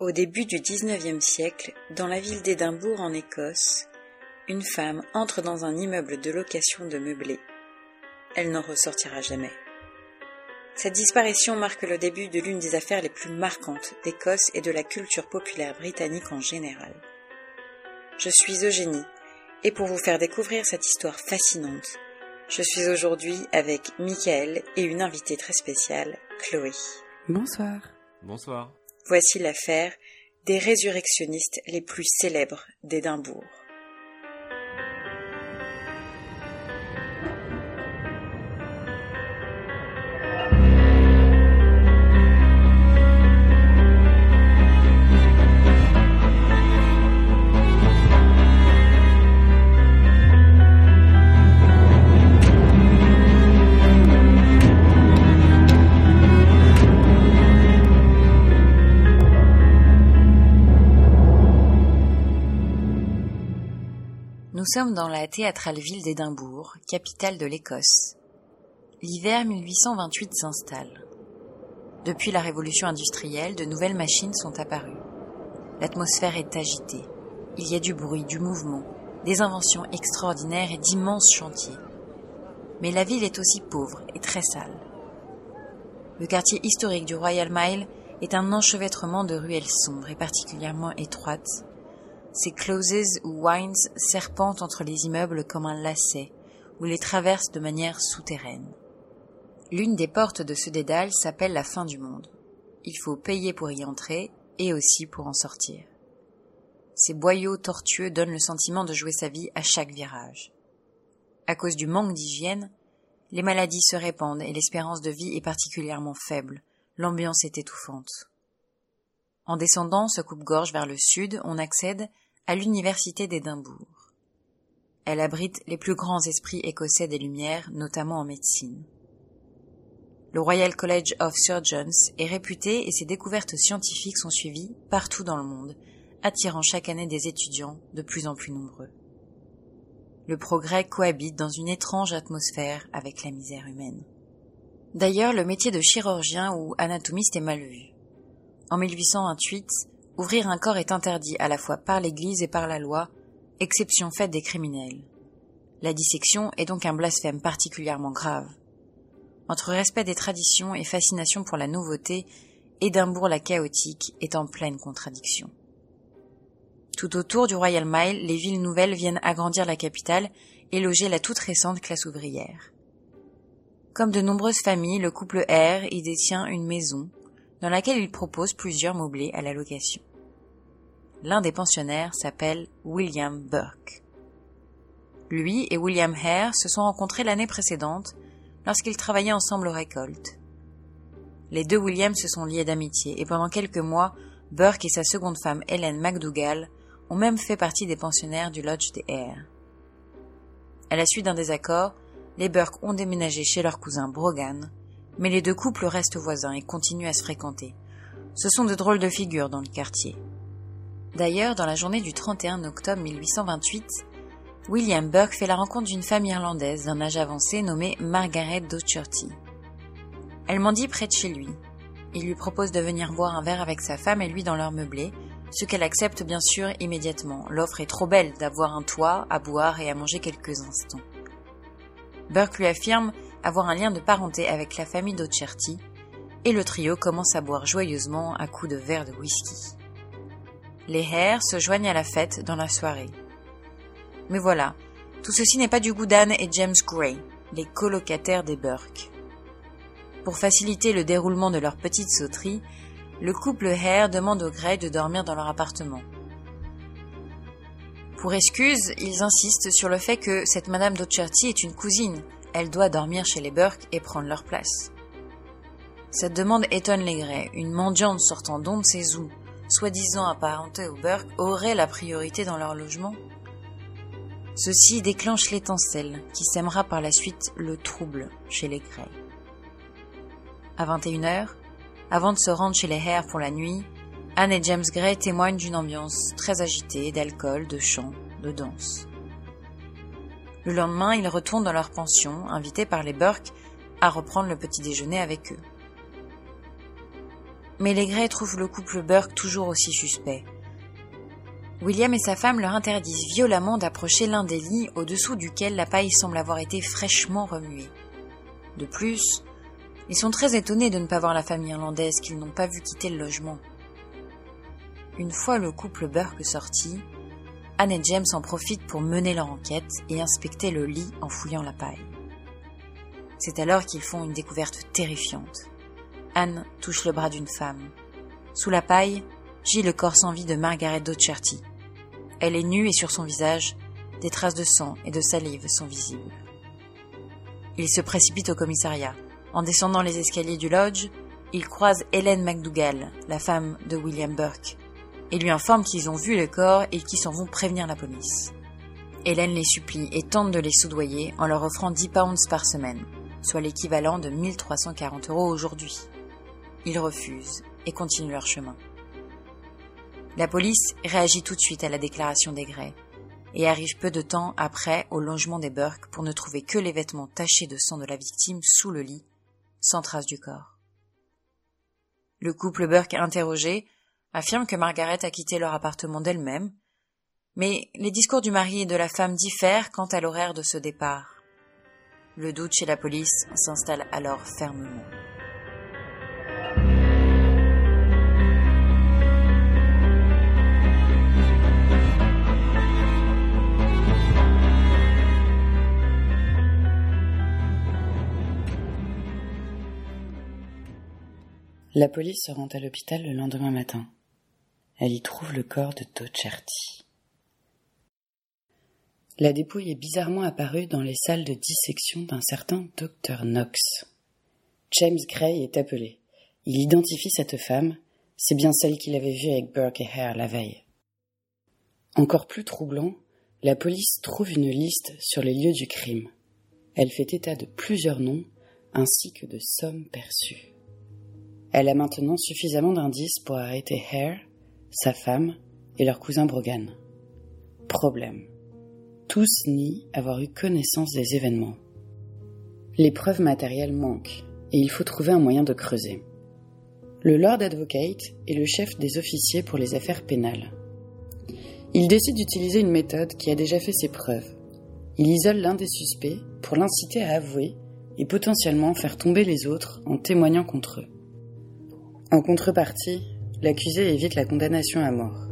Au début du XIXe siècle, dans la ville d'Édimbourg en Écosse, une femme entre dans un immeuble de location de meublés. Elle n'en ressortira jamais. Cette disparition marque le début de l'une des affaires les plus marquantes d'Écosse et de la culture populaire britannique en général. Je suis Eugénie, et pour vous faire découvrir cette histoire fascinante, je suis aujourd'hui avec Michael et une invitée très spéciale, Chloé. Bonsoir. Bonsoir. Voici l'affaire des résurrectionnistes les plus célèbres d'Édimbourg. Nous sommes dans la théâtrale ville d'Édimbourg, capitale de l'Écosse. L'hiver 1828 s'installe. Depuis la révolution industrielle, de nouvelles machines sont apparues. L'atmosphère est agitée. Il y a du bruit, du mouvement, des inventions extraordinaires et d'immenses chantiers. Mais la ville est aussi pauvre et très sale. Le quartier historique du Royal Mile est un enchevêtrement de ruelles sombres et particulièrement étroites, ces closes ou wines serpentent entre les immeubles comme un lacet, ou les traversent de manière souterraine. L'une des portes de ce dédale s'appelle la fin du monde. Il faut payer pour y entrer et aussi pour en sortir. Ces boyaux tortueux donnent le sentiment de jouer sa vie à chaque virage. À cause du manque d'hygiène, les maladies se répandent et l'espérance de vie est particulièrement faible. L'ambiance est étouffante. En descendant ce coupe-gorge vers le sud, on accède à l'université d'Édimbourg. Elle abrite les plus grands esprits écossais des Lumières, notamment en médecine. Le Royal College of Surgeons est réputé et ses découvertes scientifiques sont suivies partout dans le monde, attirant chaque année des étudiants de plus en plus nombreux. Le progrès cohabite dans une étrange atmosphère avec la misère humaine. D'ailleurs, le métier de chirurgien ou anatomiste est mal vu. En 1828, ouvrir un corps est interdit à la fois par l'Église et par la loi, exception faite des criminels. La dissection est donc un blasphème particulièrement grave. Entre respect des traditions et fascination pour la nouveauté, Édimbourg la chaotique est en pleine contradiction. Tout autour du Royal Mile, les villes nouvelles viennent agrandir la capitale et loger la toute récente classe ouvrière. Comme de nombreuses familles, le couple R y détient une maison, dans laquelle il propose plusieurs meublés à la location. L'un des pensionnaires s'appelle William Burke. Lui et William Hare se sont rencontrés l'année précédente lorsqu'ils travaillaient ensemble aux récoltes. Les deux Williams se sont liés d'amitié et pendant quelques mois, Burke et sa seconde femme Helen McDougall ont même fait partie des pensionnaires du Lodge des Hare. À la suite d'un désaccord, les Burke ont déménagé chez leur cousin Brogan, mais les deux couples restent voisins et continuent à se fréquenter. Ce sont de drôles de figures dans le quartier. D'ailleurs, dans la journée du 31 octobre 1828, William Burke fait la rencontre d'une femme irlandaise d'un âge avancé nommée Margaret Docherty. Elle m'en dit près de chez lui. Il lui propose de venir boire un verre avec sa femme et lui dans leur meublé, ce qu'elle accepte bien sûr immédiatement. L'offre est trop belle d'avoir un toit, à boire et à manger quelques instants. Burke lui affirme avoir un lien de parenté avec la famille d'Ocherty, et le trio commence à boire joyeusement à coups de verre de whisky. Les Hare se joignent à la fête dans la soirée. Mais voilà, tout ceci n'est pas du goût d'Anne et James Gray, les colocataires des Burke. Pour faciliter le déroulement de leur petite sauterie, le couple Hare demande aux Gray de dormir dans leur appartement. Pour excuse, ils insistent sur le fait que cette Madame Docherty est une cousine elle doit dormir chez les Burke et prendre leur place. Cette demande étonne les Gray. Une mendiante sortant d'ombre ses ou, soi-disant apparentée aux Burke, aurait la priorité dans leur logement. Ceci déclenche l'étincelle qui sèmera par la suite le trouble chez les Gray. À 21h, avant de se rendre chez les Hare pour la nuit, Anne et James Gray témoignent d'une ambiance très agitée d'alcool, de chant, de danse. Le lendemain, ils retournent dans leur pension, invités par les Burke à reprendre le petit déjeuner avec eux. mais les Gray trouvent le couple Burke toujours aussi suspect. William et sa femme leur interdisent violemment d'approcher l'un des lits au-dessous duquel la paille semble avoir été fraîchement remuée. De plus, ils sont très étonnés de ne pas voir la famille irlandaise qu'ils n'ont pas vu quitter le logement. Une fois le couple Burke sorti, Anne et James en profitent pour mener leur enquête et inspecter le lit en fouillant la paille. C'est alors qu'ils font une découverte terrifiante. Anne touche le bras d'une femme. Sous la paille, gît le corps sans vie de Margaret Docherty. Elle est nue et sur son visage, des traces de sang et de salive sont visibles. Ils se précipitent au commissariat. En descendant les escaliers du lodge, ils croisent Hélène McDougall, la femme de William Burke, et lui informent qu'ils ont vu le corps et qu'ils s'en vont prévenir la police. Hélène les supplie et tente de les soudoyer en leur offrant 10 pounds par semaine, soit l'équivalent de 1340 euros aujourd'hui. Ils refusent et continuent leur chemin. La police réagit tout de suite à la déclaration des Gray et arrive peu de temps après au logement des Burke pour ne trouver que les vêtements tachés de sang de la victime sous le lit, sans trace du corps. Le couple Burke interrogé affirme que Margaret a quitté leur appartement d'elle-même, mais les discours du mari et de la femme diffèrent quant à l'horaire de ce départ. Le doute chez la police s'installe alors fermement. La police se rend à l'hôpital le lendemain matin. Elle y trouve le corps de Docherty. La dépouille est bizarrement apparue dans les salles de dissection d'un certain docteur Knox. James Gray est appelé. Il identifie cette femme, c'est bien celle qu'il avait vue avec Burke et Hare la veille. Encore plus troublant, la police trouve une liste sur les lieux du crime. Elle fait état de plusieurs noms ainsi que de sommes perçues. Elle a maintenant suffisamment d'indices pour arrêter Hare, sa femme et leur cousin Brogan. Problème. Tous nient avoir eu connaissance des événements. Les preuves matérielles manquent et il faut trouver un moyen de creuser. Le Lord Advocate est le chef des officiers pour les affaires pénales. Il décide d'utiliser une méthode qui a déjà fait ses preuves. Il isole l'un des suspects pour l'inciter à avouer et potentiellement faire tomber les autres en témoignant contre eux. En contrepartie, l'accusé évite la condamnation à mort.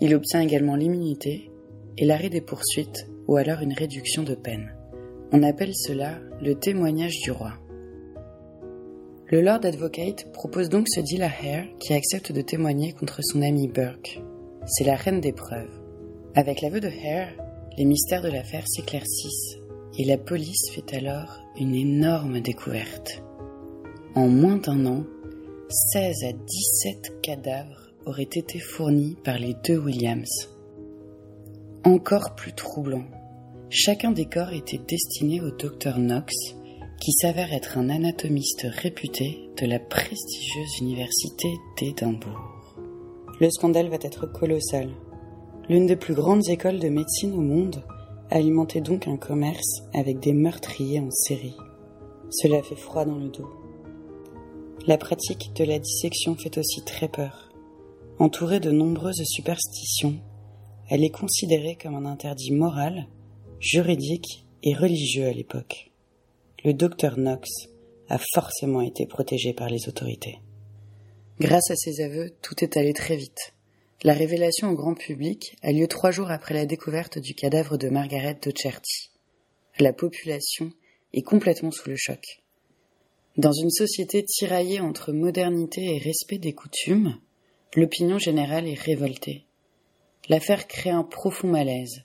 Il obtient également l'immunité et l'arrêt des poursuites ou alors une réduction de peine. On appelle cela le témoignage du roi. Le Lord Advocate propose donc ce deal à Hare qui accepte de témoigner contre son ami Burke. C'est la reine des preuves. Avec l'aveu de Hare, les mystères de l'affaire s'éclaircissent et la police fait alors une énorme découverte. En moins d'un an, 16 à 17 cadavres auraient été fournis par les deux Williams. Encore plus troublant, chacun des corps était destiné au docteur Knox, qui s'avère être un anatomiste réputé de la prestigieuse université d'Édimbourg. Le scandale va être colossal. L'une des plus grandes écoles de médecine au monde alimentait donc un commerce avec des meurtriers en série. Cela fait froid dans le dos. La pratique de la dissection fait aussi très peur. Entourée de nombreuses superstitions, elle est considérée comme un interdit moral, juridique et religieux à l'époque. Le docteur Knox a forcément été protégé par les autorités. Grâce à ses aveux, tout est allé très vite. La révélation au grand public a lieu trois jours après la découverte du cadavre de Margaret Docherty. La population est complètement sous le choc. Dans une société tiraillée entre modernité et respect des coutumes, l'opinion générale est révoltée. L'affaire crée un profond malaise.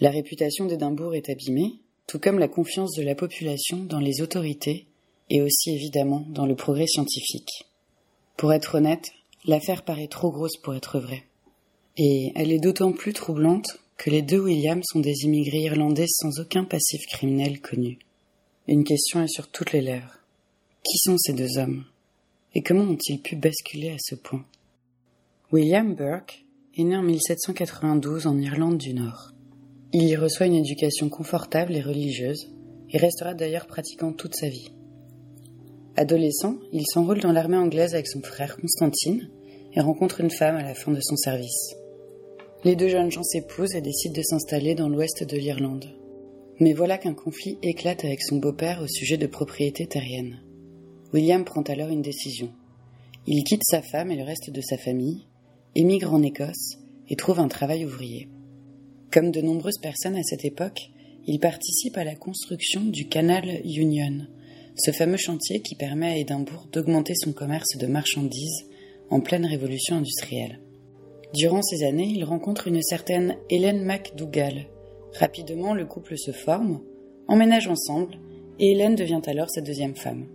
La réputation d'Édimbourg est abîmée, tout comme la confiance de la population dans les autorités et aussi évidemment dans le progrès scientifique. Pour être honnête, l'affaire paraît trop grosse pour être vraie. Et elle est d'autant plus troublante que les deux Williams sont des immigrés irlandais sans aucun passif criminel connu. Une question est sur toutes les lèvres. Qui sont ces deux hommes? Et comment ont-ils pu basculer à ce point? William Burke est né en 1792 en Irlande du Nord. Il y reçoit une éducation confortable et religieuse et restera d'ailleurs pratiquant toute sa vie. Adolescent, il s'enrôle dans l'armée anglaise avec son frère Constantine et rencontre une femme à la fin de son service. Les deux jeunes gens s'épousent et décident de s'installer dans l'ouest de l'Irlande. Mais voilà qu'un conflit éclate avec son beau-père au sujet de propriétés terriennes. William prend alors une décision. Il quitte sa femme et le reste de sa famille, émigre en Écosse et trouve un travail ouvrier. Comme de nombreuses personnes à cette époque, il participe à la construction du canal Union, ce fameux chantier qui permet à Édimbourg d'augmenter son commerce de marchandises en pleine révolution industrielle. Durant ces années, il rencontre une certaine Hélène MacDougall. Rapidement, le couple se forme, emménage ensemble, et Hélène devient alors sa deuxième femme.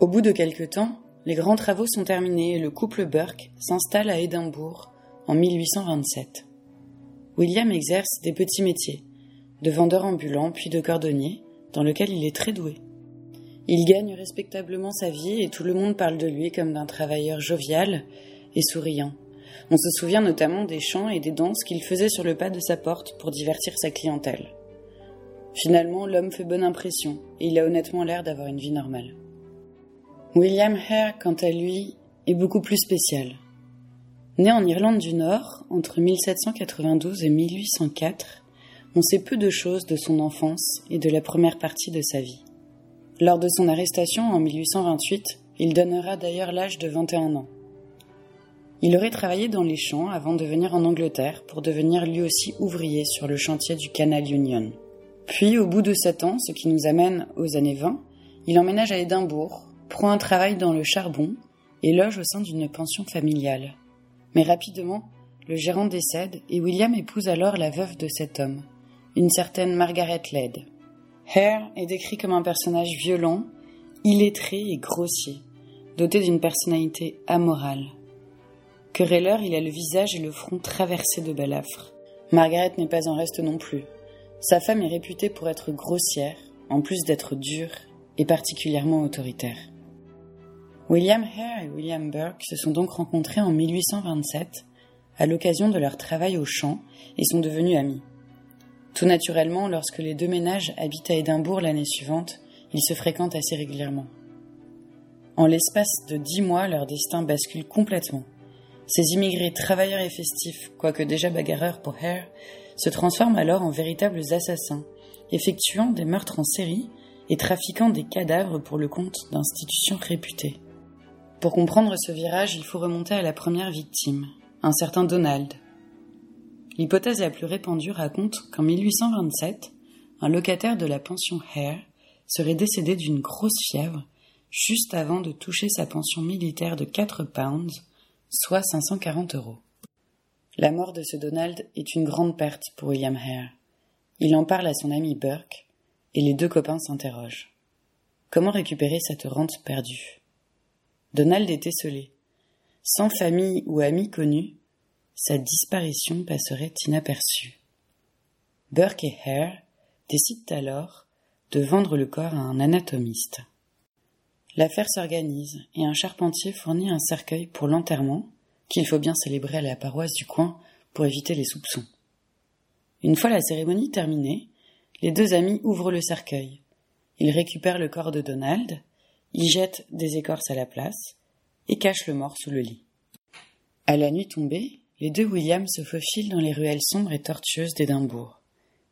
Au bout de quelque temps, les grands travaux sont terminés et le couple Burke s'installe à Édimbourg en 1827. William exerce des petits métiers, de vendeur ambulant puis de cordonnier, dans lequel il est très doué. Il gagne respectablement sa vie et tout le monde parle de lui comme d'un travailleur jovial et souriant. On se souvient notamment des chants et des danses qu'il faisait sur le pas de sa porte pour divertir sa clientèle. Finalement, l'homme fait bonne impression et il a honnêtement l'air d'avoir une vie normale. William Hare, quant à lui, est beaucoup plus spécial. Né en Irlande du Nord entre 1792 et 1804, on sait peu de choses de son enfance et de la première partie de sa vie. Lors de son arrestation en 1828, il donnera d'ailleurs l'âge de 21 ans. Il aurait travaillé dans les champs avant de venir en Angleterre pour devenir lui aussi ouvrier sur le chantier du Canal Union. Puis, au bout de sept ans, ce qui nous amène aux années 20, il emménage à Édimbourg, prend un travail dans le charbon et loge au sein d'une pension familiale. Mais rapidement, le gérant décède et William épouse alors la veuve de cet homme, une certaine Margaret Led. Hare est décrit comme un personnage violent, illettré et grossier, doté d'une personnalité amorale. Querelleur, il a le visage et le front traversés de balafres. Margaret n'est pas en reste non plus. Sa femme est réputée pour être grossière, en plus d'être dure et particulièrement autoritaire. William Hare et William Burke se sont donc rencontrés en 1827 à l'occasion de leur travail au champ et sont devenus amis. Tout naturellement, lorsque les deux ménages habitent à Édimbourg l'année suivante, ils se fréquentent assez régulièrement. En l'espace de dix mois, leur destin bascule complètement. Ces immigrés travailleurs et festifs, quoique déjà bagarreurs pour Hare, se transforment alors en véritables assassins, effectuant des meurtres en série et trafiquant des cadavres pour le compte d'institutions réputées. Pour comprendre ce virage, il faut remonter à la première victime, un certain Donald, L'hypothèse la plus répandue raconte qu'en 1827, un locataire de la pension Hare serait décédé d'une grosse fièvre juste avant de toucher sa pension militaire de 4 pounds, soit 540 euros. La mort de ce Donald est une grande perte pour William Hare. Il en parle à son ami Burke, et les deux copains s'interrogent. Comment récupérer cette rente perdue? Donald est esselé. Sans famille ou amis connus, sa disparition passerait inaperçue. Burke et Hare décident alors de vendre le corps à un anatomiste. L'affaire s'organise et un charpentier fournit un cercueil pour l'enterrement qu'il faut bien célébrer à la paroisse du coin pour éviter les soupçons. Une fois la cérémonie terminée, les deux amis ouvrent le cercueil. Ils récupèrent le corps de Donald, y jettent des écorces à la place et cachent le mort sous le lit. À la nuit tombée, les deux Williams se faufilent dans les ruelles sombres et tortueuses d'Édimbourg,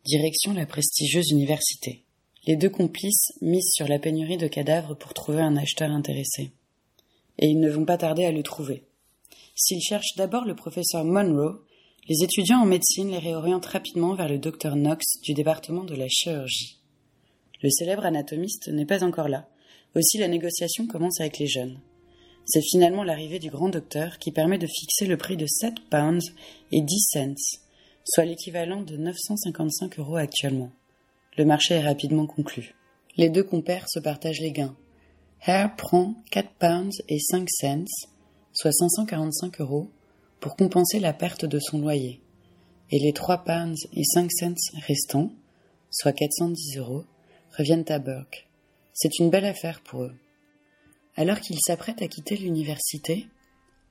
direction la prestigieuse université. Les deux complices misent sur la pénurie de cadavres pour trouver un acheteur intéressé. Et ils ne vont pas tarder à le trouver. S'ils cherchent d'abord le professeur Monroe, les étudiants en médecine les réorientent rapidement vers le docteur Knox du département de la chirurgie. Le célèbre anatomiste n'est pas encore là. Aussi la négociation commence avec les jeunes. C'est finalement l'arrivée du grand docteur qui permet de fixer le prix de 7 pounds et 10 cents, soit l'équivalent de 955 euros actuellement. Le marché est rapidement conclu. Les deux compères se partagent les gains. Hare prend 4 pounds et 5 cents, soit 545 euros, pour compenser la perte de son loyer. Et les 3 pounds et 5 cents restants, soit 410 euros, reviennent à Burke. C'est une belle affaire pour eux. Alors qu'ils s'apprêtent à quitter l'université,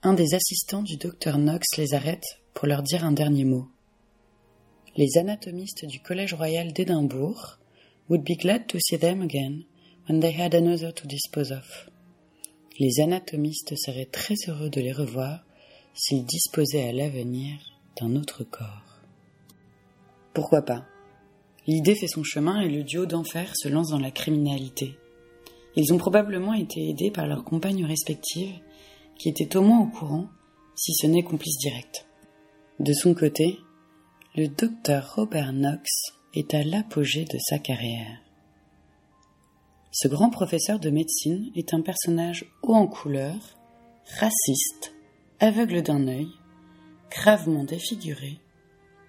un des assistants du docteur Knox les arrête pour leur dire un dernier mot. Les anatomistes du Collège royal d'Édimbourg would be glad to see them again when they had another to dispose of. Les anatomistes seraient très heureux de les revoir s'ils disposaient à l'avenir d'un autre corps. Pourquoi pas? L'idée fait son chemin et le duo d'enfer se lance dans la criminalité. Ils ont probablement été aidés par leurs compagnes respectives, qui étaient au moins au courant, si ce n'est complices directs. De son côté, le docteur Robert Knox est à l'apogée de sa carrière. Ce grand professeur de médecine est un personnage haut en couleur, raciste, aveugle d'un œil, gravement défiguré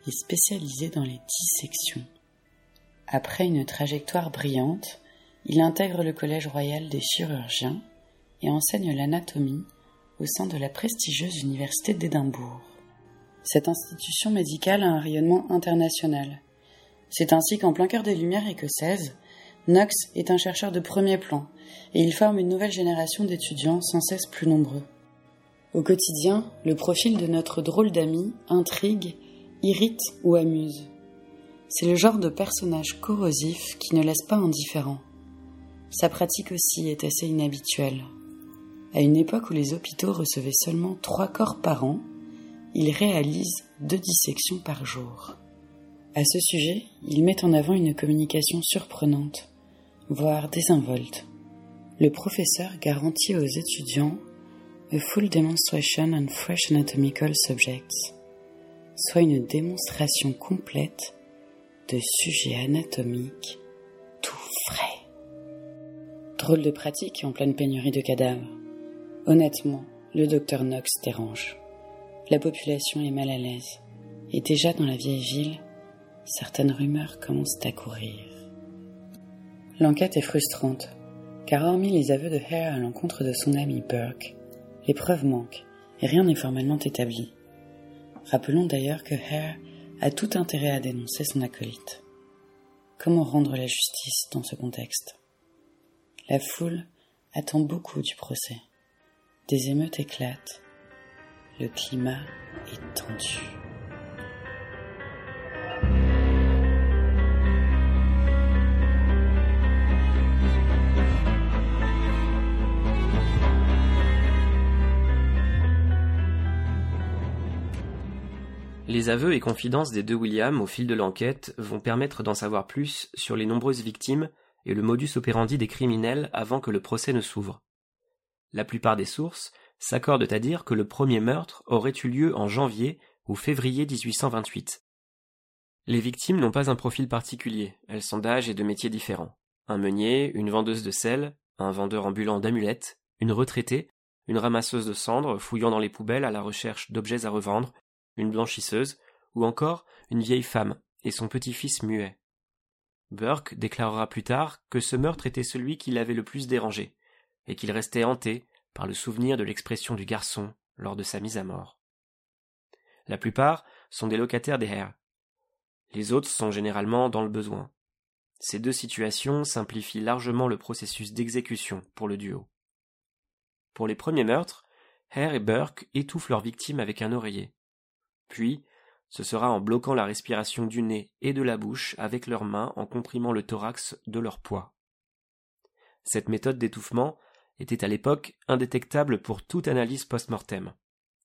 et spécialisé dans les dissections. Après une trajectoire brillante, il intègre le Collège royal des chirurgiens et enseigne l'anatomie au sein de la prestigieuse Université d'Édimbourg. Cette institution médicale a un rayonnement international. C'est ainsi qu'en plein cœur des Lumières écossaises, Knox est un chercheur de premier plan et il forme une nouvelle génération d'étudiants sans cesse plus nombreux. Au quotidien, le profil de notre drôle d'ami intrigue, irrite ou amuse. C'est le genre de personnage corrosif qui ne laisse pas indifférent. Sa pratique aussi est assez inhabituelle. À une époque où les hôpitaux recevaient seulement trois corps par an, il réalise deux dissections par jour. À ce sujet, il met en avant une communication surprenante, voire désinvolte. Le professeur garantit aux étudiants a full demonstration on fresh anatomical subjects, soit une démonstration complète de sujets anatomiques tout frais. Drôle de pratique en pleine pénurie de cadavres. Honnêtement, le docteur Knox dérange. La population est mal à l'aise. Et déjà dans la vieille ville, certaines rumeurs commencent à courir. L'enquête est frustrante, car hormis les aveux de Hare à l'encontre de son ami Burke, les preuves manquent et rien n'est formellement établi. Rappelons d'ailleurs que Hare a tout intérêt à dénoncer son acolyte. Comment rendre la justice dans ce contexte? La foule attend beaucoup du procès. Des émeutes éclatent le climat est tendu. Les aveux et confidences des deux Williams au fil de l'enquête vont permettre d'en savoir plus sur les nombreuses victimes et le modus operandi des criminels avant que le procès ne s'ouvre. La plupart des sources s'accordent à dire que le premier meurtre aurait eu lieu en janvier ou février 1828. Les victimes n'ont pas un profil particulier, elles sont d'âge et de métiers différents. Un meunier, une vendeuse de sel, un vendeur ambulant d'amulettes, une retraitée, une ramasseuse de cendres fouillant dans les poubelles à la recherche d'objets à revendre, une blanchisseuse, ou encore une vieille femme et son petit-fils muet. Burke déclarera plus tard que ce meurtre était celui qui l'avait le plus dérangé, et qu'il restait hanté par le souvenir de l'expression du garçon lors de sa mise à mort. La plupart sont des locataires des Hare. Les autres sont généralement dans le besoin. Ces deux situations simplifient largement le processus d'exécution pour le duo. Pour les premiers meurtres, Hare et Burke étouffent leur victime avec un oreiller. Puis, ce sera en bloquant la respiration du nez et de la bouche avec leurs mains en comprimant le thorax de leur poids. Cette méthode d'étouffement était à l'époque indétectable pour toute analyse post-mortem.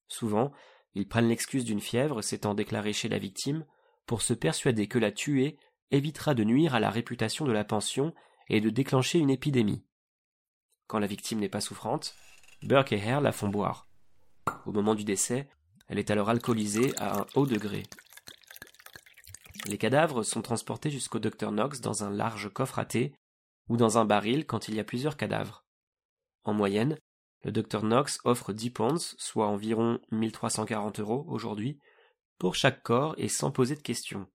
Souvent, ils prennent l'excuse d'une fièvre s'étant déclarée chez la victime pour se persuader que la tuer évitera de nuire à la réputation de la pension et de déclencher une épidémie. Quand la victime n'est pas souffrante, Burke et Hare la font boire. Au moment du décès, elle est alors alcoolisée à un haut degré. Les cadavres sont transportés jusqu'au docteur Knox dans un large coffre à thé ou dans un baril quand il y a plusieurs cadavres. En moyenne, le docteur Knox offre 10 pounds, soit environ 1340 euros aujourd'hui, pour chaque corps et sans poser de questions.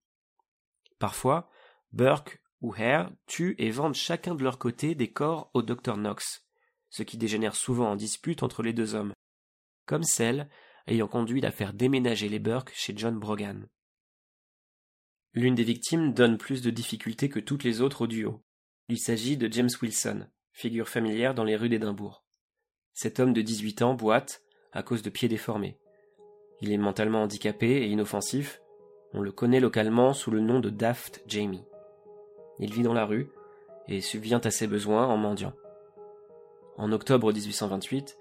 Parfois, Burke ou Hare tuent et vendent chacun de leur côté des corps au docteur Knox, ce qui dégénère souvent en dispute entre les deux hommes, comme celle ayant conduit à faire déménager les Burke chez John Brogan. L'une des victimes donne plus de difficultés que toutes les autres au duo. Il s'agit de James Wilson, figure familière dans les rues d'Édimbourg. Cet homme de 18 ans boite à cause de pieds déformés. Il est mentalement handicapé et inoffensif. On le connaît localement sous le nom de Daft Jamie. Il vit dans la rue et subvient à ses besoins en mendiant. En octobre 1828,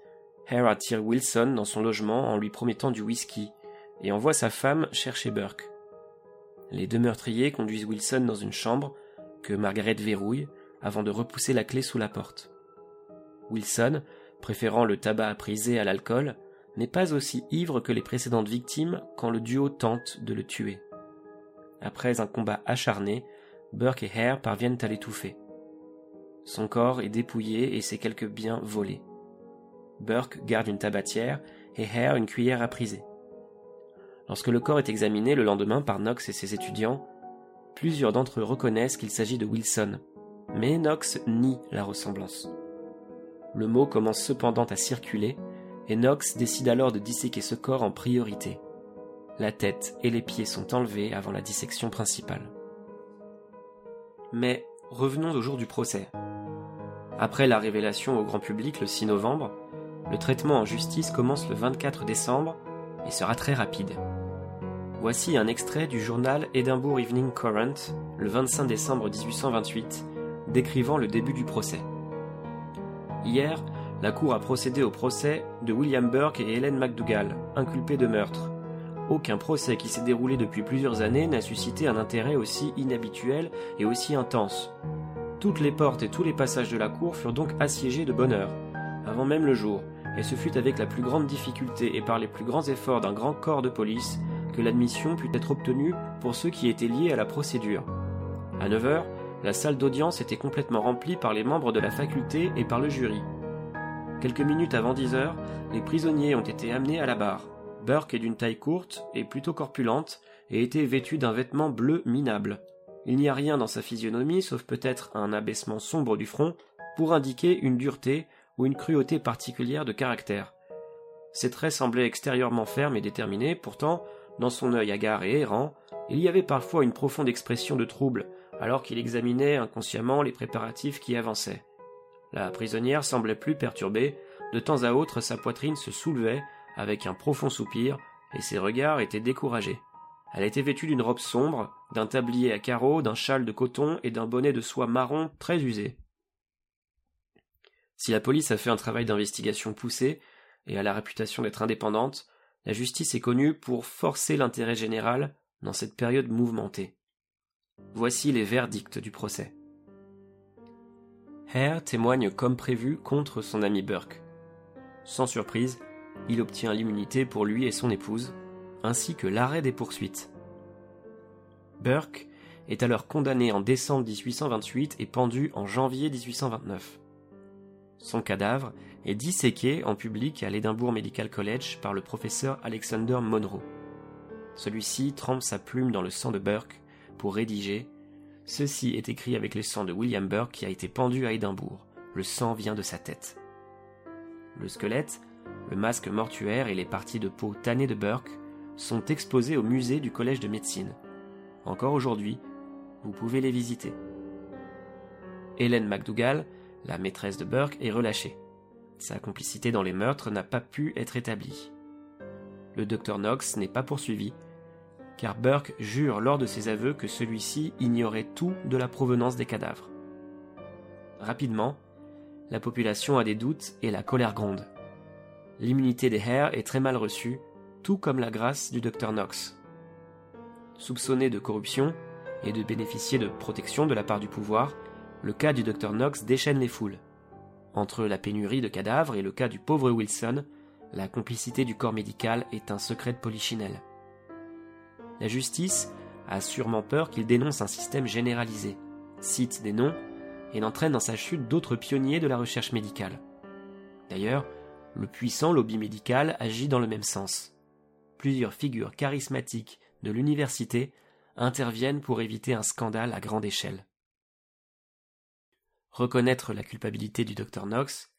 Hare attire Wilson dans son logement en lui promettant du whisky et envoie sa femme chercher Burke. Les deux meurtriers conduisent Wilson dans une chambre que Margaret verrouille avant de repousser la clé sous la porte. Wilson, préférant le tabac prisé à l'alcool, n'est pas aussi ivre que les précédentes victimes quand le duo tente de le tuer. Après un combat acharné, Burke et Hare parviennent à l'étouffer. Son corps est dépouillé et ses quelques biens volés. Burke garde une tabatière et Hare une cuillère à priser. Lorsque le corps est examiné le lendemain par Knox et ses étudiants, plusieurs d'entre eux reconnaissent qu'il s'agit de Wilson, mais Knox nie la ressemblance. Le mot commence cependant à circuler, et Knox décide alors de disséquer ce corps en priorité. La tête et les pieds sont enlevés avant la dissection principale. Mais revenons au jour du procès. Après la révélation au grand public le 6 novembre, le traitement en justice commence le 24 décembre et sera très rapide. Voici un extrait du journal Edinburgh Evening Current, le 25 décembre 1828, décrivant le début du procès. Hier, la Cour a procédé au procès de William Burke et Helen MacDougall, inculpés de meurtre. Aucun procès qui s'est déroulé depuis plusieurs années n'a suscité un intérêt aussi inhabituel et aussi intense. Toutes les portes et tous les passages de la cour furent donc assiégés de bonne heure, avant même le jour, et ce fut avec la plus grande difficulté et par les plus grands efforts d'un grand corps de police que l'admission put être obtenue pour ceux qui étaient liés à la procédure. À 9 heures, la salle d'audience était complètement remplie par les membres de la faculté et par le jury. Quelques minutes avant 10 heures, les prisonniers ont été amenés à la barre. Burke est d'une taille courte et plutôt corpulente et était vêtu d'un vêtement bleu minable. Il n'y a rien dans sa physionomie, sauf peut-être un abaissement sombre du front, pour indiquer une dureté ou une cruauté particulière de caractère. Ses traits semblaient extérieurement fermes et déterminés, pourtant, dans son œil hagard et errant, il y avait parfois une profonde expression de trouble, alors qu'il examinait inconsciemment les préparatifs qui avançaient. La prisonnière semblait plus perturbée, de temps à autre sa poitrine se soulevait avec un profond soupir, et ses regards étaient découragés. Elle était vêtue d'une robe sombre, d'un tablier à carreaux, d'un châle de coton et d'un bonnet de soie marron très usé. Si la police a fait un travail d'investigation poussé, et a la réputation d'être indépendante, la justice est connue pour forcer l'intérêt général dans cette période mouvementée. Voici les verdicts du procès. Hare témoigne comme prévu contre son ami Burke. Sans surprise, il obtient l'immunité pour lui et son épouse, ainsi que l'arrêt des poursuites. Burke est alors condamné en décembre 1828 et pendu en janvier 1829. Son cadavre est disséqué en public à l'Edinburgh Medical College par le professeur Alexander Monroe. Celui-ci trempe sa plume dans le sang de Burke pour rédiger Ceci est écrit avec le sang de William Burke qui a été pendu à Édimbourg. Le sang vient de sa tête. Le squelette, le masque mortuaire et les parties de peau tannées de Burke sont exposés au musée du Collège de médecine. Encore aujourd'hui, vous pouvez les visiter. Hélène MacDougall, la maîtresse de Burke, est relâchée. Sa complicité dans les meurtres n'a pas pu être établie. Le docteur Knox n'est pas poursuivi car Burke jure lors de ses aveux que celui-ci ignorait tout de la provenance des cadavres. Rapidement, la population a des doutes et la colère gronde. L'immunité des Hare est très mal reçue, tout comme la grâce du docteur Knox. Soupçonné de corruption et de bénéficier de protection de la part du pouvoir, le cas du docteur Knox déchaîne les foules. Entre la pénurie de cadavres et le cas du pauvre Wilson, la complicité du corps médical est un secret de polichinelle. La justice a sûrement peur qu'il dénonce un système généralisé, cite des noms et n'entraîne dans sa chute d'autres pionniers de la recherche médicale. D'ailleurs, le puissant lobby médical agit dans le même sens. Plusieurs figures charismatiques de l'université interviennent pour éviter un scandale à grande échelle. Reconnaître la culpabilité du docteur Knox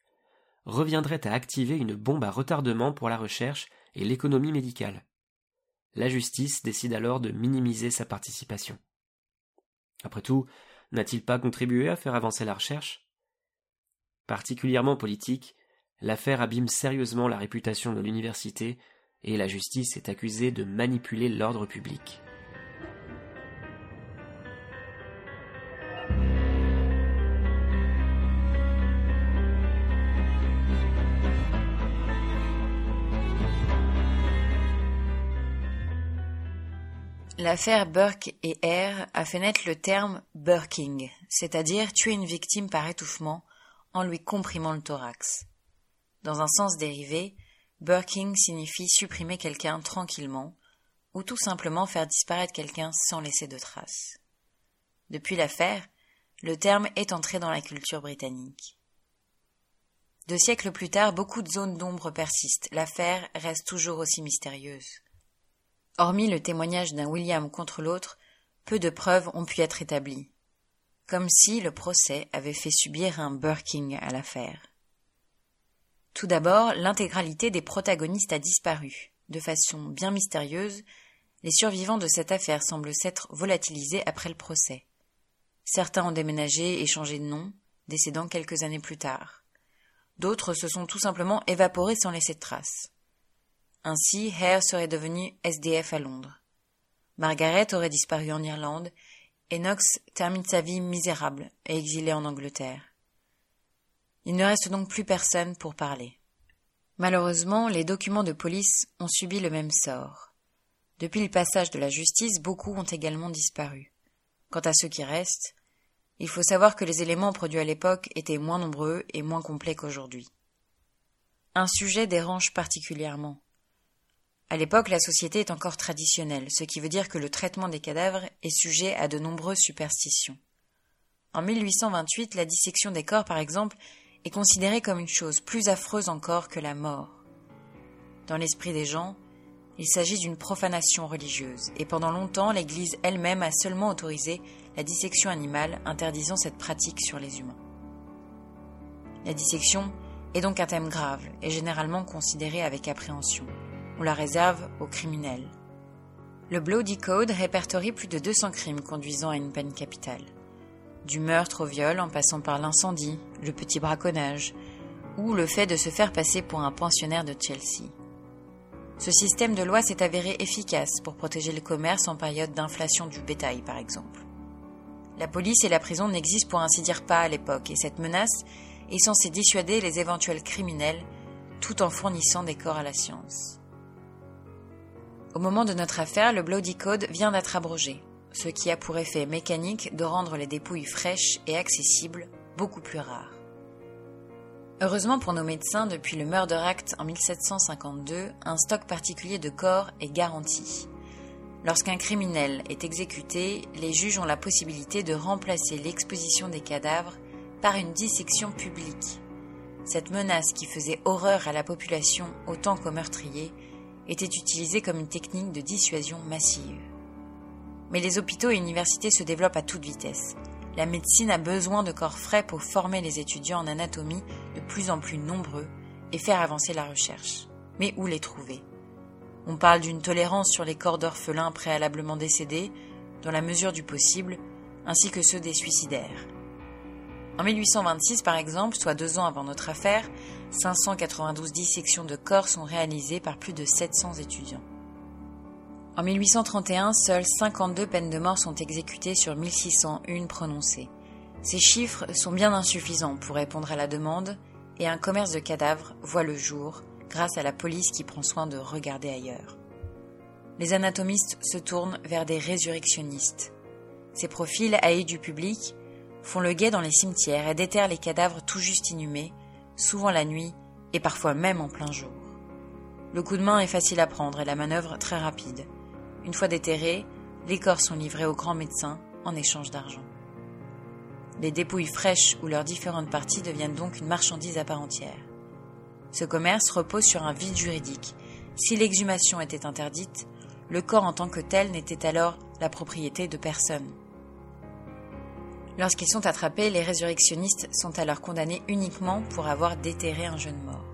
reviendrait à activer une bombe à retardement pour la recherche et l'économie médicale. La justice décide alors de minimiser sa participation. Après tout, n'a-t-il pas contribué à faire avancer la recherche? Particulièrement politique, l'affaire abîme sérieusement la réputation de l'université et la justice est accusée de manipuler l'ordre public. L'affaire Burke et Hare a fait naître le terme burking, c'est-à-dire tuer une victime par étouffement en lui comprimant le thorax. Dans un sens dérivé, burking signifie supprimer quelqu'un tranquillement, ou tout simplement faire disparaître quelqu'un sans laisser de traces. Depuis l'affaire, le terme est entré dans la culture britannique. Deux siècles plus tard, beaucoup de zones d'ombre persistent. L'affaire reste toujours aussi mystérieuse. Hormis le témoignage d'un William contre l'autre, peu de preuves ont pu être établies. Comme si le procès avait fait subir un burking à l'affaire. Tout d'abord, l'intégralité des protagonistes a disparu. De façon bien mystérieuse, les survivants de cette affaire semblent s'être volatilisés après le procès. Certains ont déménagé et changé de nom, décédant quelques années plus tard. D'autres se sont tout simplement évaporés sans laisser de traces. Ainsi, Hare serait devenu SDF à Londres. Margaret aurait disparu en Irlande, et Knox termine sa vie misérable et exilé en Angleterre. Il ne reste donc plus personne pour parler. Malheureusement, les documents de police ont subi le même sort. Depuis le passage de la justice, beaucoup ont également disparu. Quant à ceux qui restent, il faut savoir que les éléments produits à l'époque étaient moins nombreux et moins complets qu'aujourd'hui. Un sujet dérange particulièrement. À l'époque, la société est encore traditionnelle, ce qui veut dire que le traitement des cadavres est sujet à de nombreuses superstitions. En 1828, la dissection des corps, par exemple, est considérée comme une chose plus affreuse encore que la mort. Dans l'esprit des gens, il s'agit d'une profanation religieuse, et pendant longtemps l'Église elle-même a seulement autorisé la dissection animale, interdisant cette pratique sur les humains. La dissection est donc un thème grave et généralement considéré avec appréhension on la réserve aux criminels. Le Bloody Code répertorie plus de 200 crimes conduisant à une peine capitale. Du meurtre au viol en passant par l'incendie, le petit braconnage, ou le fait de se faire passer pour un pensionnaire de Chelsea. Ce système de loi s'est avéré efficace pour protéger le commerce en période d'inflation du bétail, par exemple. La police et la prison n'existent pour ainsi dire pas à l'époque, et cette menace est censée dissuader les éventuels criminels tout en fournissant des corps à la science. Au moment de notre affaire, le Bloody Code vient d'être abrogé, ce qui a pour effet mécanique de rendre les dépouilles fraîches et accessibles beaucoup plus rares. Heureusement pour nos médecins, depuis le Murder Act en 1752, un stock particulier de corps est garanti. Lorsqu'un criminel est exécuté, les juges ont la possibilité de remplacer l'exposition des cadavres par une dissection publique. Cette menace qui faisait horreur à la population autant qu'aux meurtriers était utilisée comme une technique de dissuasion massive. Mais les hôpitaux et universités se développent à toute vitesse. La médecine a besoin de corps frais pour former les étudiants en anatomie de plus en plus nombreux et faire avancer la recherche. Mais où les trouver? On parle d'une tolérance sur les corps d'orphelins préalablement décédés, dans la mesure du possible, ainsi que ceux des suicidaires. En 1826, par exemple, soit deux ans avant notre affaire, 592 dissections de corps sont réalisées par plus de 700 étudiants. En 1831, seules 52 peines de mort sont exécutées sur 1601 prononcées. Ces chiffres sont bien insuffisants pour répondre à la demande et un commerce de cadavres voit le jour grâce à la police qui prend soin de regarder ailleurs. Les anatomistes se tournent vers des résurrectionnistes. Ces profils haïs du public font le guet dans les cimetières et déterrent les cadavres tout juste inhumés, souvent la nuit et parfois même en plein jour. Le coup de main est facile à prendre et la manœuvre très rapide. Une fois déterrés, les corps sont livrés aux grands médecins en échange d'argent. Les dépouilles fraîches ou leurs différentes parties deviennent donc une marchandise à part entière. Ce commerce repose sur un vide juridique. Si l'exhumation était interdite, le corps en tant que tel n'était alors la propriété de personne. Lorsqu'ils sont attrapés, les résurrectionnistes sont alors condamnés uniquement pour avoir déterré un jeune mort.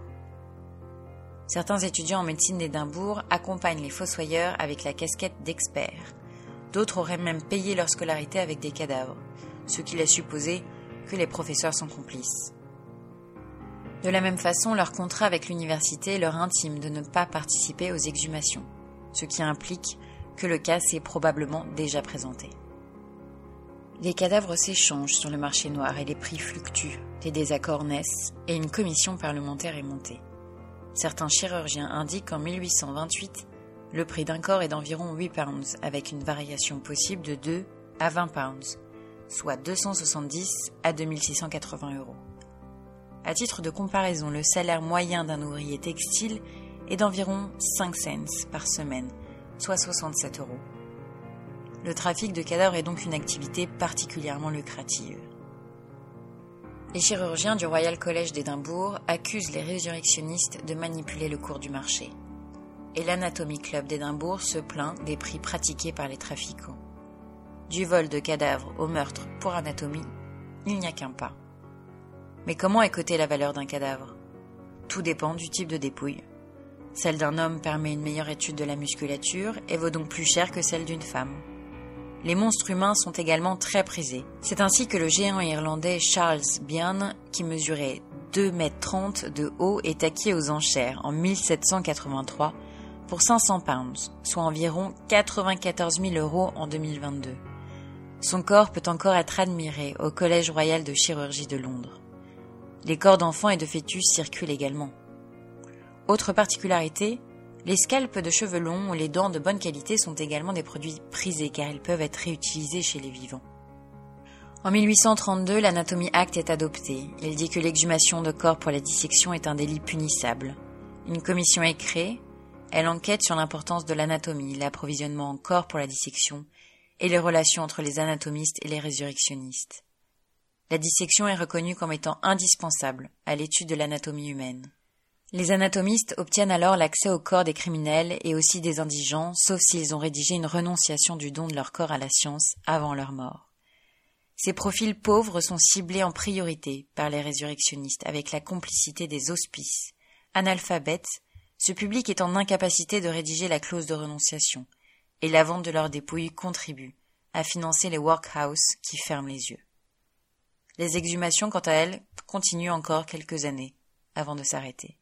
Certains étudiants en médecine d'Édimbourg accompagnent les fossoyeurs avec la casquette d'expert. D'autres auraient même payé leur scolarité avec des cadavres, ce qui laisse supposer que les professeurs sont complices. De la même façon, leur contrat avec l'université leur intime de ne pas participer aux exhumations, ce qui implique que le cas s'est probablement déjà présenté. Les cadavres s'échangent sur le marché noir et les prix fluctuent, des désaccords naissent et une commission parlementaire est montée. Certains chirurgiens indiquent qu'en 1828, Le prix d'un corps est d'environ 8 pounds, avec une variation possible de 2 à 20 pounds, soit 270 à 2680 euros. À titre de comparaison, le salaire moyen d'un ouvrier textile est d'environ 5 cents par semaine, soit 67 euros. Le trafic de cadavres est donc une activité particulièrement lucrative. Les chirurgiens du Royal College d'Édimbourg accusent les résurrectionnistes de manipuler le cours du marché. Et l'Anatomy Club d'Édimbourg se plaint des prix pratiqués par les trafiquants. Du vol de cadavres au meurtre pour anatomie, il n'y a qu'un pas. Mais comment cotée la valeur d'un cadavre? Tout dépend du type de dépouille. Celle d'un homme permet une meilleure étude de la musculature et vaut donc plus cher que celle d'une femme. Les monstres humains sont également très prisés. C'est ainsi que le géant irlandais Charles Byrne, qui mesurait 2 mètres 30 de haut, est acquis aux enchères en 1783 pour 500 pounds, soit environ 94 000 euros en 2022. Son corps peut encore être admiré au Collège royal de chirurgie de Londres. Les corps d'enfants et de fœtus circulent également. Autre particularité, les scalpes de cheveux longs ou les dents de bonne qualité sont également des produits prisés car ils peuvent être réutilisés chez les vivants. En 1832, l'Anatomie Act est adopté. Il dit que l'exhumation de corps pour la dissection est un délit punissable. Une commission est créée. Elle enquête sur l'importance de l'anatomie, l'approvisionnement en corps pour la dissection et les relations entre les anatomistes et les résurrectionnistes. La dissection est reconnue comme étant indispensable à l'étude de l'anatomie humaine. Les anatomistes obtiennent alors l'accès au corps des criminels et aussi des indigents, sauf s'ils ont rédigé une renonciation du don de leur corps à la science avant leur mort. Ces profils pauvres sont ciblés en priorité par les résurrectionnistes avec la complicité des hospices. Analphabètes, ce public est en incapacité de rédiger la clause de renonciation, et la vente de leurs dépouilles contribue à financer les workhouses qui ferment les yeux. Les exhumations, quant à elles, continuent encore quelques années avant de s'arrêter.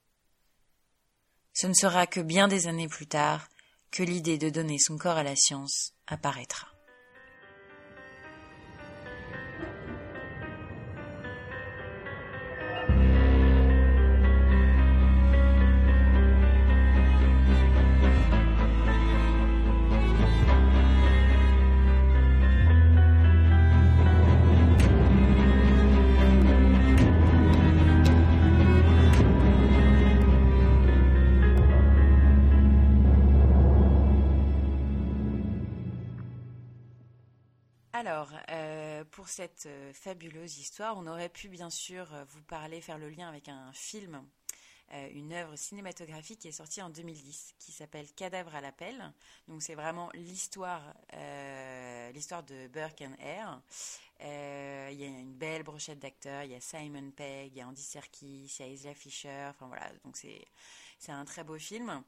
Ce ne sera que bien des années plus tard que l'idée de donner son corps à la science apparaîtra. Alors, euh, pour cette euh, fabuleuse histoire, on aurait pu bien sûr euh, vous parler, faire le lien avec un film, une œuvre cinématographique qui est sortie en 2010, qui s'appelle Cadavre à l'appel. Donc c'est vraiment l'histoire, l'histoire de Burke and Hare. Il y a une belle brochette d'acteurs. Il y a Simon Pegg, il y a Andy Serkis, il y a Isla Fisher. Enfin voilà, donc c'est c'est un très beau film.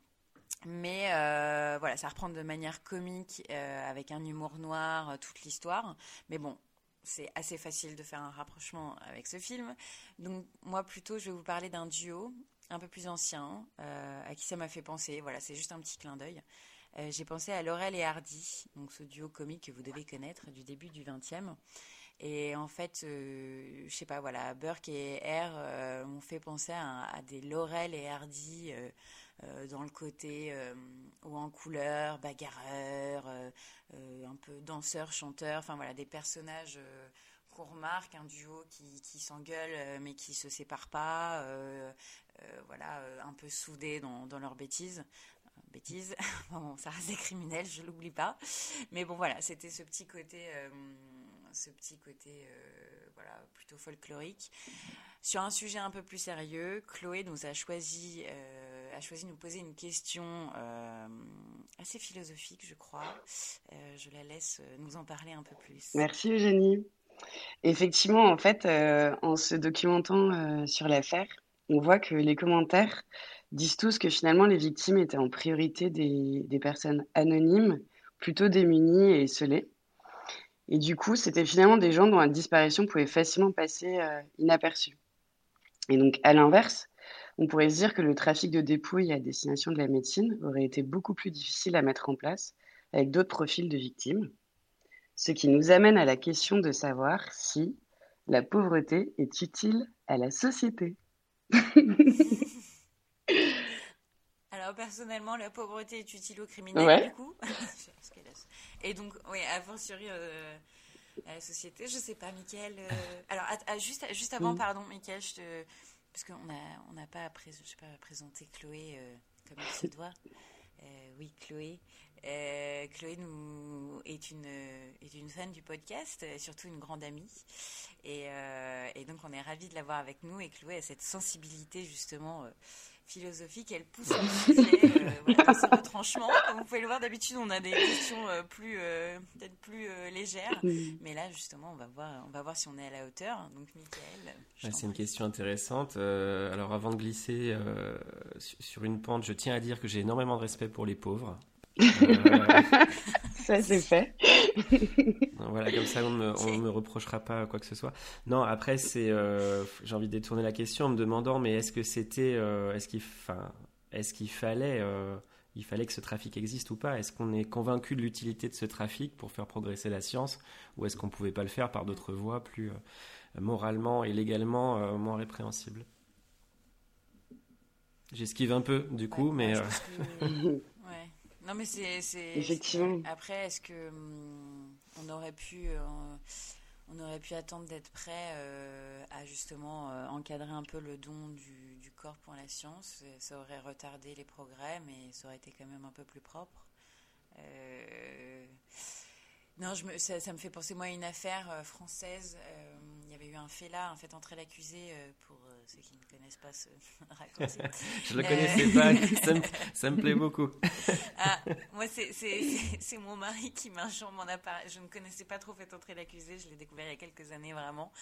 Mais euh, voilà, ça reprend de manière comique, euh, avec un humour noir, euh, toute l'histoire. Mais bon, c'est assez facile de faire un rapprochement avec ce film. Donc moi plutôt, je vais vous parler d'un duo un peu plus ancien, à qui ça m'a fait penser. Voilà, c'est juste un petit clin d'œil. J'ai pensé à Laurel et Hardy, donc ce duo comique que vous devez connaître du début du XXe. Et en fait, je sais pas, voilà, Burke et R m'ont fait penser à, des Laurel et Hardy dans le côté euh, ou en couleur, bagarreur, euh, un peu danseur, chanteur, enfin voilà, des personnages qu'on remarque, un duo qui, qui s'engueule mais qui se sépare pas, voilà, un peu soudés dans, dans leurs bêtises bêtises. bon, ça reste des criminels, je l'oublie pas. Mais bon, voilà, c'était ce petit côté, ce petit côté, voilà, plutôt folklorique. Sur un sujet un peu plus sérieux, Chloé nous a choisi a choisi de nous poser une question euh, assez philosophique, je crois. Euh, je la laisse euh, nous en parler un peu plus. Merci Eugénie. Effectivement, en fait, en se documentant sur l'affaire, on voit que les commentaires disent tous que finalement les victimes étaient en priorité des, des personnes anonymes, plutôt démunies et scellées. Et du coup, c'était finalement des gens dont la disparition pouvait facilement passer inaperçue. Et donc, à l'inverse, on pourrait se dire que le trafic de dépouilles à destination de la médecine aurait été beaucoup plus difficile à mettre en place avec d'autres profils de victimes, ce qui nous amène à la question de savoir si la pauvreté est utile à la société. Alors personnellement, la pauvreté est utile aux criminels, du coup. Et donc, oui, a fortiori euh, à la société. Je sais pas, Mickaël. Euh, alors, juste, juste avant, pardon, Mickaël, je te... parce qu'on n'a on n'a pas, pas présenté Chloé euh, comme il se doit. oui, Chloé. Chloé nous est une, est une fan du podcast, surtout une grande amie. Et, et donc, on est ravis de l'avoir avec nous. Et Chloé a cette sensibilité, justement philosophique, elle pousse un sujet euh, voilà, dans ses retranchements. Comme vous pouvez le voir, d'habitude, on a des questions euh, plus, euh, peut-être plus légères. Mais là, justement, on va, voir, on va voir si on est à la hauteur. Donc, Michael. c'est une question intéressante. alors, avant de glisser sur une pente, je tiens à dire que j'ai énormément de respect pour les pauvres. ça, c'est fait. voilà, comme ça, on ne me, reprochera pas quoi que ce soit. Non, après, c'est, euh, j'ai envie de détourner la question en me demandant, mais est-ce que c'était, euh, est-ce qu'il, est-ce qu'il fallait, euh, il fallait que ce trafic existe ou pas? Est-ce qu'on est convaincu de l'utilité de ce trafic pour faire progresser la science, ou est-ce qu'on pouvait pas le faire par d'autres voies plus moralement et légalement moins répréhensibles? J'esquive un peu du coup, mais. Non, mais c'est. Effectivement. Après, est-ce que hum, on aurait pu. Euh, on aurait pu attendre d'être prêt euh, à justement euh, encadrer un peu le don du, du, corps pour la science? Ça aurait retardé les progrès, mais ça aurait été quand même un peu plus propre. Non, je me, ça, me fait penser moi à une affaire euh, française. Euh, il y avait eu un fait là, un fait entrer l'accusé euh, pour ceux qui ne connaissent pas ce raconter. je le connaissais pas, ça me, ça me, plaît beaucoup. Ah, moi c'est mon mari qui m'injure mon appareil. Je ne connaissais pas trop fait entrer l'accusé, je l'ai découvert il y a quelques années vraiment.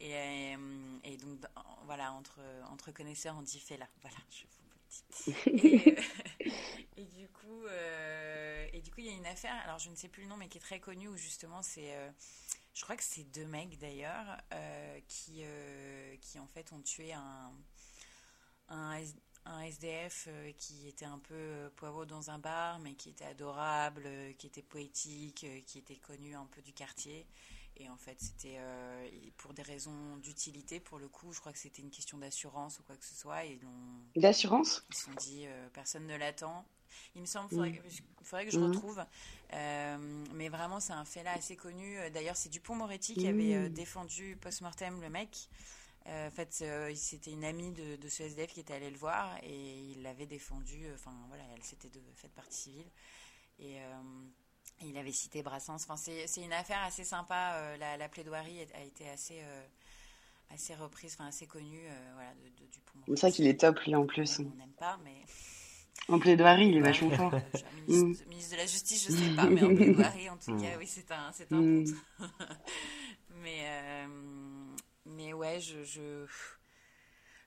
Et, et donc voilà entre entre connaisseurs on dit fait là. Voilà, je et, et, du coup, euh, et du coup, il y a une affaire. Alors, je ne sais plus le nom, mais qui est très connue où justement, c'est, euh, je crois que c'est deux mecs d'ailleurs euh, qui, qui en fait ont tué un, un, un SDF qui était un peu poireau dans un bar, mais qui était adorable, qui était poétique, qui était connu un peu du quartier. Et en fait, c'était euh, pour des raisons d'utilité, pour le coup. Je crois que c'était une question d'assurance ou quoi que ce soit. D'assurance? Ils se sont dit, euh, personne ne l'attend. Il me semble qu'il faudrait, que je mm. retrouve. Euh, mais vraiment, c'est un fait là assez connu. D'ailleurs, c'est Dupont-Moretti qui avait mm. défendu post-mortem le mec. En fait, c'était une amie de, de, ce SDF qui était allée le voir et il l'avait défendu. Enfin, voilà, elle s'était faite partie civile. Et il avait cité Brassens. Enfin, c'est une affaire assez sympa. Euh, la, plaidoirie a été assez, euh, assez reprise, enfin assez connue. Euh, voilà, de, Dupont. C'est ça qu'il est top, lui, en plus. On n'aime pas, mais. En plaidoirie, il est vachement fort. ministre, ministre, de la Justice, je sais pas, mais en plaidoirie, en tout cas, oui, c'est un, c'est un mm. mais, mais ouais, je, je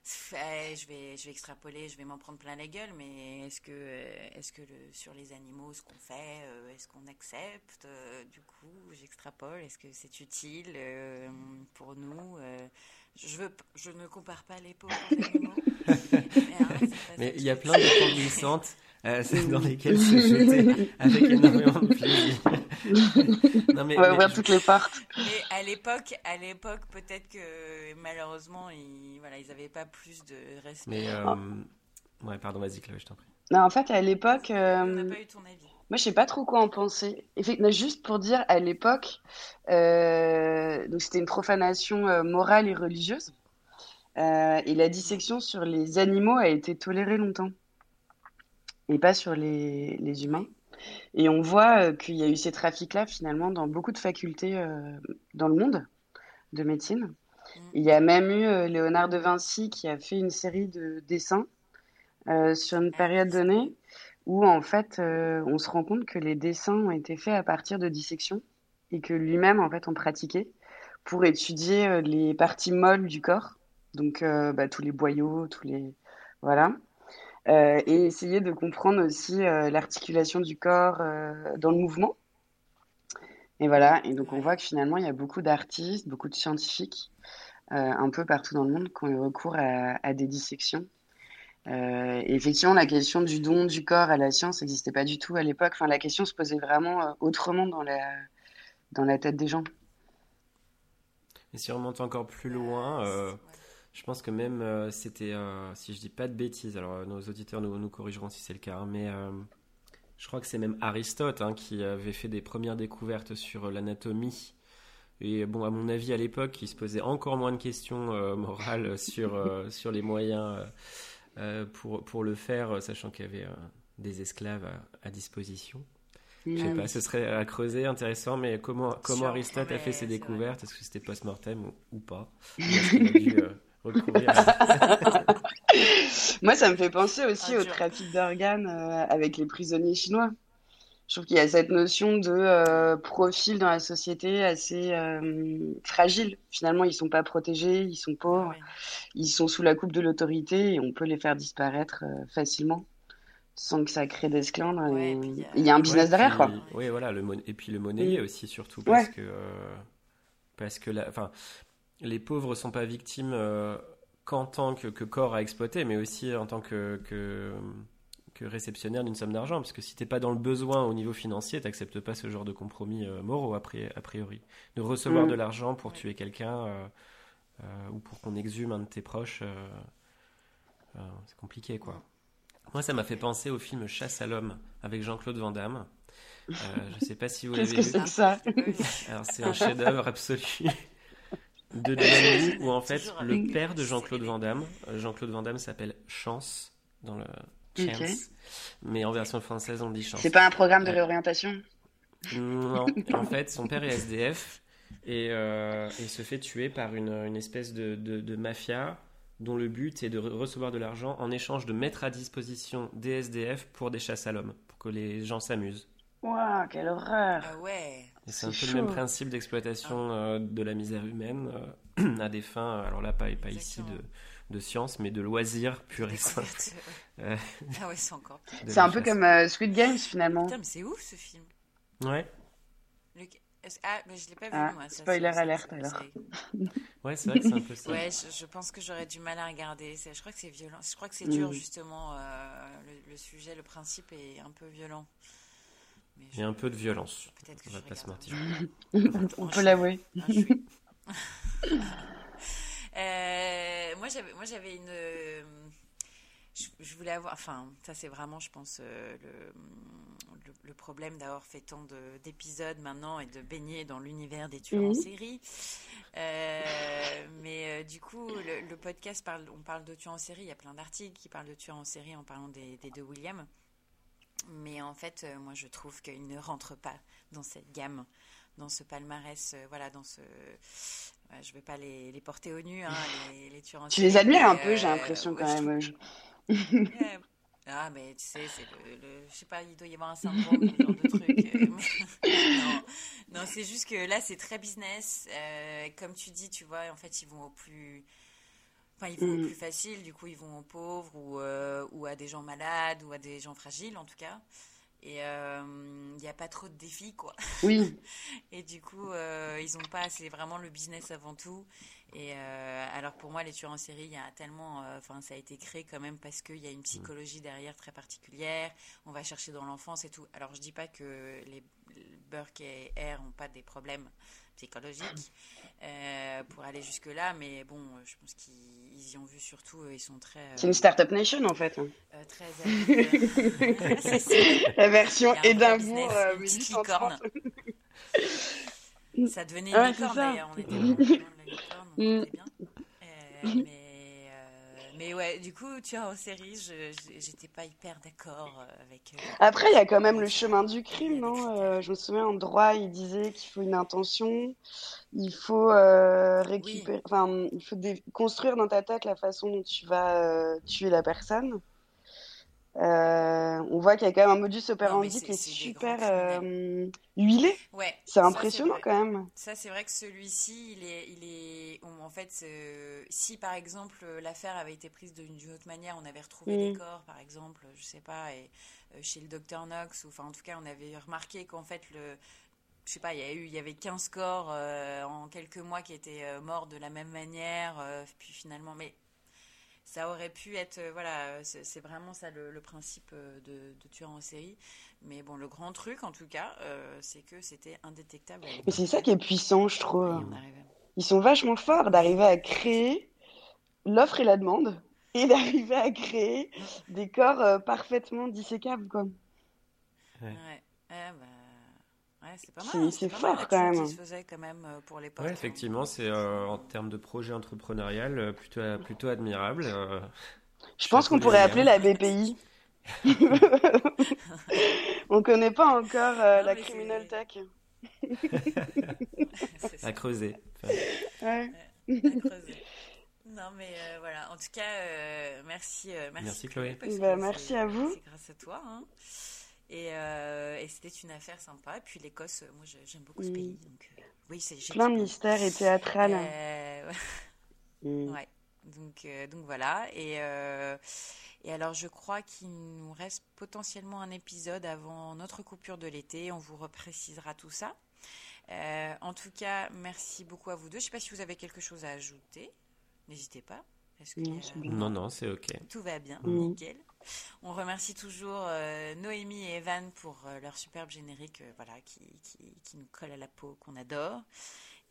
je vais, je vais extrapoler, je vais m'en prendre plein la gueule, mais est-ce que, euh, est-ce que le, sur les animaux, ce qu'on fait, euh, est-ce qu'on accepte euh, Du coup, j'extrapole. Est-ce que c'est utile pour nous je, veux, je ne compare pas les pauvres. Mais il y a plein de glissantes euh, dans lesquelles se jeter avec énormément de plaisir. non, mais, On va ouvrir toutes les portes. Mais à l'époque, à l'époque, peut-être que malheureusement, ils, voilà, ils n'avaient pas plus de respect. Mais euh... ouais, pardon, vas-y, Chloé, je t'en prie. Non, en fait, à l'époque. Euh... On n'a pas eu ton avis. Moi, je sais pas trop quoi en penser. Juste pour dire, à l'époque, euh, donc c'était une profanation euh, morale et religieuse. Euh, et la dissection sur les animaux a été tolérée longtemps. Et pas sur les, les humains. Et on voit qu'il y a eu ces trafics-là, finalement, dans beaucoup de facultés dans le monde de médecine. Mm. Il y a même eu Léonard de Vinci qui a fait une série de dessins sur une période donnée où en fait euh, on se rend compte que les dessins ont été faits à partir de dissections et que lui-même en fait en pratiquait pour étudier euh, les parties molles du corps, donc euh, bah, tous les boyaux, tous les voilà, et essayer de comprendre aussi l'articulation du corps dans le mouvement. Et voilà, et donc on voit que finalement il y a beaucoup d'artistes, beaucoup de scientifiques, un peu partout dans le monde, qui ont eu recours à, à des dissections euh, effectivement, la question du don du corps à la science n'existait pas du tout à l'époque. Enfin, la question se posait vraiment euh, autrement dans la, dans la tête des gens. Et si on remonte encore plus loin, euh, Je pense que même euh, c'était, euh, si je dis pas de bêtises, alors euh, nos auditeurs nous, nous corrigeront si c'est le cas, hein, mais je crois que c'est même Aristote hein, qui avait fait des premières découvertes sur l'anatomie. Et bon, à mon avis, à l'époque, il se posait encore moins de questions morales sur, sur les moyens pour, pour le faire, sachant qu'il y avait des esclaves à, disposition. Je sais pas, ce serait à creuser, intéressant, mais comment, comment Aristote a fait ses découvertes? Est-ce que c'était post-mortem ou, pas? Moi, ça me fait penser aussi ah, au trafic d'organes euh, avec les prisonniers chinois. Je trouve qu'il y a cette notion de euh, profil dans la société assez euh, fragile. Finalement, ils sont pas protégés, ils sont pauvres, ils sont sous la coupe de l'autorité et on peut les faire disparaître facilement sans que ça crée des. Il y a un business derrière, quoi. Oui, voilà. Le et puis le monnaie aussi, surtout, parce que parce que la, enfin, les pauvres sont pas victimes euh, qu'en tant que, corps à exploiter, mais aussi en tant que, que, réceptionnaire d'une somme d'argent. Parce que si t'es pas dans le besoin au niveau financier, t'acceptes pas ce genre de compromis euh, moraux a priori. De recevoir mm. de l'argent pour tuer quelqu'un euh, ou pour qu'on exhume un de tes proches, c'est compliqué quoi. Moi, ça m'a fait penser au film Chasse à l'homme avec Jean-Claude Van Damme. je sais pas si vous l'avez vu. Qu'est-ce que c'est que ça? Alors, c'est un chef-d'œuvre absolu de John où en fait le père de Jean-Claude Van Damme, euh, Jean-Claude Van Damme s'appelle Chance dans le Chance, mais en version française on dit Chance. C'est pas un programme de réorientation? Non, en fait son père est SDF et, euh, et se fait tuer par une, une espèce de, de, mafia dont le but est de recevoir de l'argent en échange de mettre à disposition des SDF pour des chasses à l'homme, pour que les gens s'amusent. Waouh, quelle horreur. Ah ouais c'est un peu le même principe d'exploitation euh, de la misère humaine euh, à des fins, alors là, pas, pas ici de, de science, mais de loisirs pur et simple. ah ouais, c'est encore C'est un peu comme euh, Squid Games finalement. Putain, mais c'est ouf ce film. Ouais. Ah, mais je l'ai pas vu ah, moi. spoiler alerte alors. ouais, c'est vrai que c'est un peu ça. Ouais, je, pense que j'aurais du mal à regarder. Je crois que c'est violent. Je crois que c'est dur mm. justement. le, le, sujet, le principe est un peu violent. Il y a un peu de violence. On va pas se mentir. On peut l'avouer. euh, moi, j'avais, moi, j'avais une. Je, voulais avoir. Enfin, ça, c'est vraiment, je pense, euh, le, le, problème d'avoir fait tant d'épisodes maintenant et de baigner dans l'univers des tueurs en série. Euh, mais euh, du coup, le, podcast parle, on parle de tueurs en série. Il y a plein d'articles qui parlent de tueurs en série en parlant des, des deux Williams. Mais en fait, euh, moi, je trouve qu'ils ne rentrent pas dans cette gamme, dans ce palmarès, euh, voilà, dans ce. je ne vais pas les, les, porter au nu, hein, les, les tueurs en Tu les admires un peu, j'ai l'impression quand même. ah, mais tu sais, c'est le, Je sais pas, il doit y avoir un syndrome, ce genre de truc. non, non c'est juste que là, c'est très business. comme tu dis, tu vois, en fait, ils vont au plus Enfin, ils vont au mm. plus facile, du coup, ils vont aux pauvres ou, euh, ou, à des gens malades ou à des gens fragiles, en tout cas. Et il euh, n'y a pas trop de défis, quoi. Oui. et du coup, euh, ils ont pas. C'est vraiment le business avant tout. Et alors, pour moi, les tueurs en série, il y a tellement. Enfin, ça a été créé quand même parce qu'il y a une psychologie derrière très particulière. On va chercher dans l'enfance et tout. Alors, je dis pas que les Burke et R n'ont pas des problèmes psychologiques. Euh, pour aller jusque-là. Mais bon, euh, je pense qu'ils y ont vu surtout, euh, ils sont très. C'est une Startup Nation en fait. très. La version Édimbourg Ça devenait une licorne d'ailleurs, on était vraiment dans la licorne, on était bien. mais mais ouais, du coup, tu vois, en série, j'étais pas hyper d'accord euh, avec. Euh, Après, il y a quand même le chemin du crime, non euh, Je me souviens, en droit, il disait qu'il faut une intention, il faut récupérer, enfin, il faut construire dans ta tête la façon dont tu vas tuer la personne. Euh, on voit qu'il y a quand même un modus operandi qui est, super euh, huilé. Ouais, c'est impressionnant quand même. Ça, c'est vrai que celui-ci, il est, il est, en fait, si par exemple l'affaire avait été prise d'une autre manière, on avait retrouvé des mm. corps, par exemple, je sais pas, et, euh, chez le docteur Knox, ou enfin en tout cas, on avait remarqué qu'en fait le je sais pas, il y a eu, il y avait 15 corps en quelques mois qui étaient morts de la même manière, puis finalement, mais ça aurait pu être, euh, voilà, c'est vraiment ça le, principe euh, de, de, tueur en série. Mais bon, le grand truc, en tout cas, euh, c'est que c'était indétectable. Mais c'est ça qui est puissant, je trouve. Ils sont vachement forts d'arriver à créer l'offre et la demande et d'arriver à créer des corps euh, parfaitement dissécables. Quoi. Ouais. ouais. bah... c'est pas mal. C'est fort quand même. Se faisait quand même euh, pour les Ouais, effectivement, c'est euh, en termes de projet entrepreneurial plutôt, plutôt admirable. Je pense qu'on pourrait appeler la BPI. On connaît pas encore la criminal tech. à creuser. Ouais. à creuser. Non, mais euh, voilà. En tout cas, euh, merci, euh, merci, merci. Chloé. Bah, merci à vous. C'est grâce à toi. Hein. Et, et c'était une affaire sympa. Et puis l'Écosse, moi j'aime beaucoup ce pays. Donc, oui, c'est plein de mystères et théâtral. ouais. Mm. ouais. Donc, donc voilà. Et, et alors, je crois qu'il nous reste potentiellement un épisode avant notre coupure de l'été. On vous reprécisera tout ça. en tout cas, merci beaucoup à vous deux. Je ne sais pas si vous avez quelque chose à ajouter. N'hésitez pas. non, non, c'est ok. Tout va bien, nickel. On remercie toujours euh, Noémie et Evan pour euh, leur superbe générique, euh, voilà, qui, qui, nous colle à la peau, qu'on adore,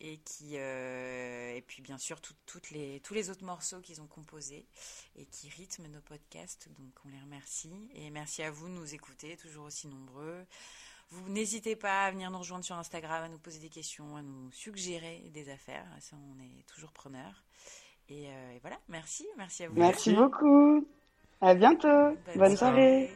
et qui, et puis bien sûr toutes les, tous les autres morceaux qu'ils ont composés et qui rythment nos podcasts. Donc on les remercie et merci à vous de nous écouter, toujours aussi nombreux. Vous n'hésitez pas à venir nous rejoindre sur Instagram, à nous poser des questions, à nous suggérer des affaires. Ça, on est toujours preneurs. Euh, et, voilà, merci, merci à vous. Merci, beaucoup. À bientôt. Bonne, soirée.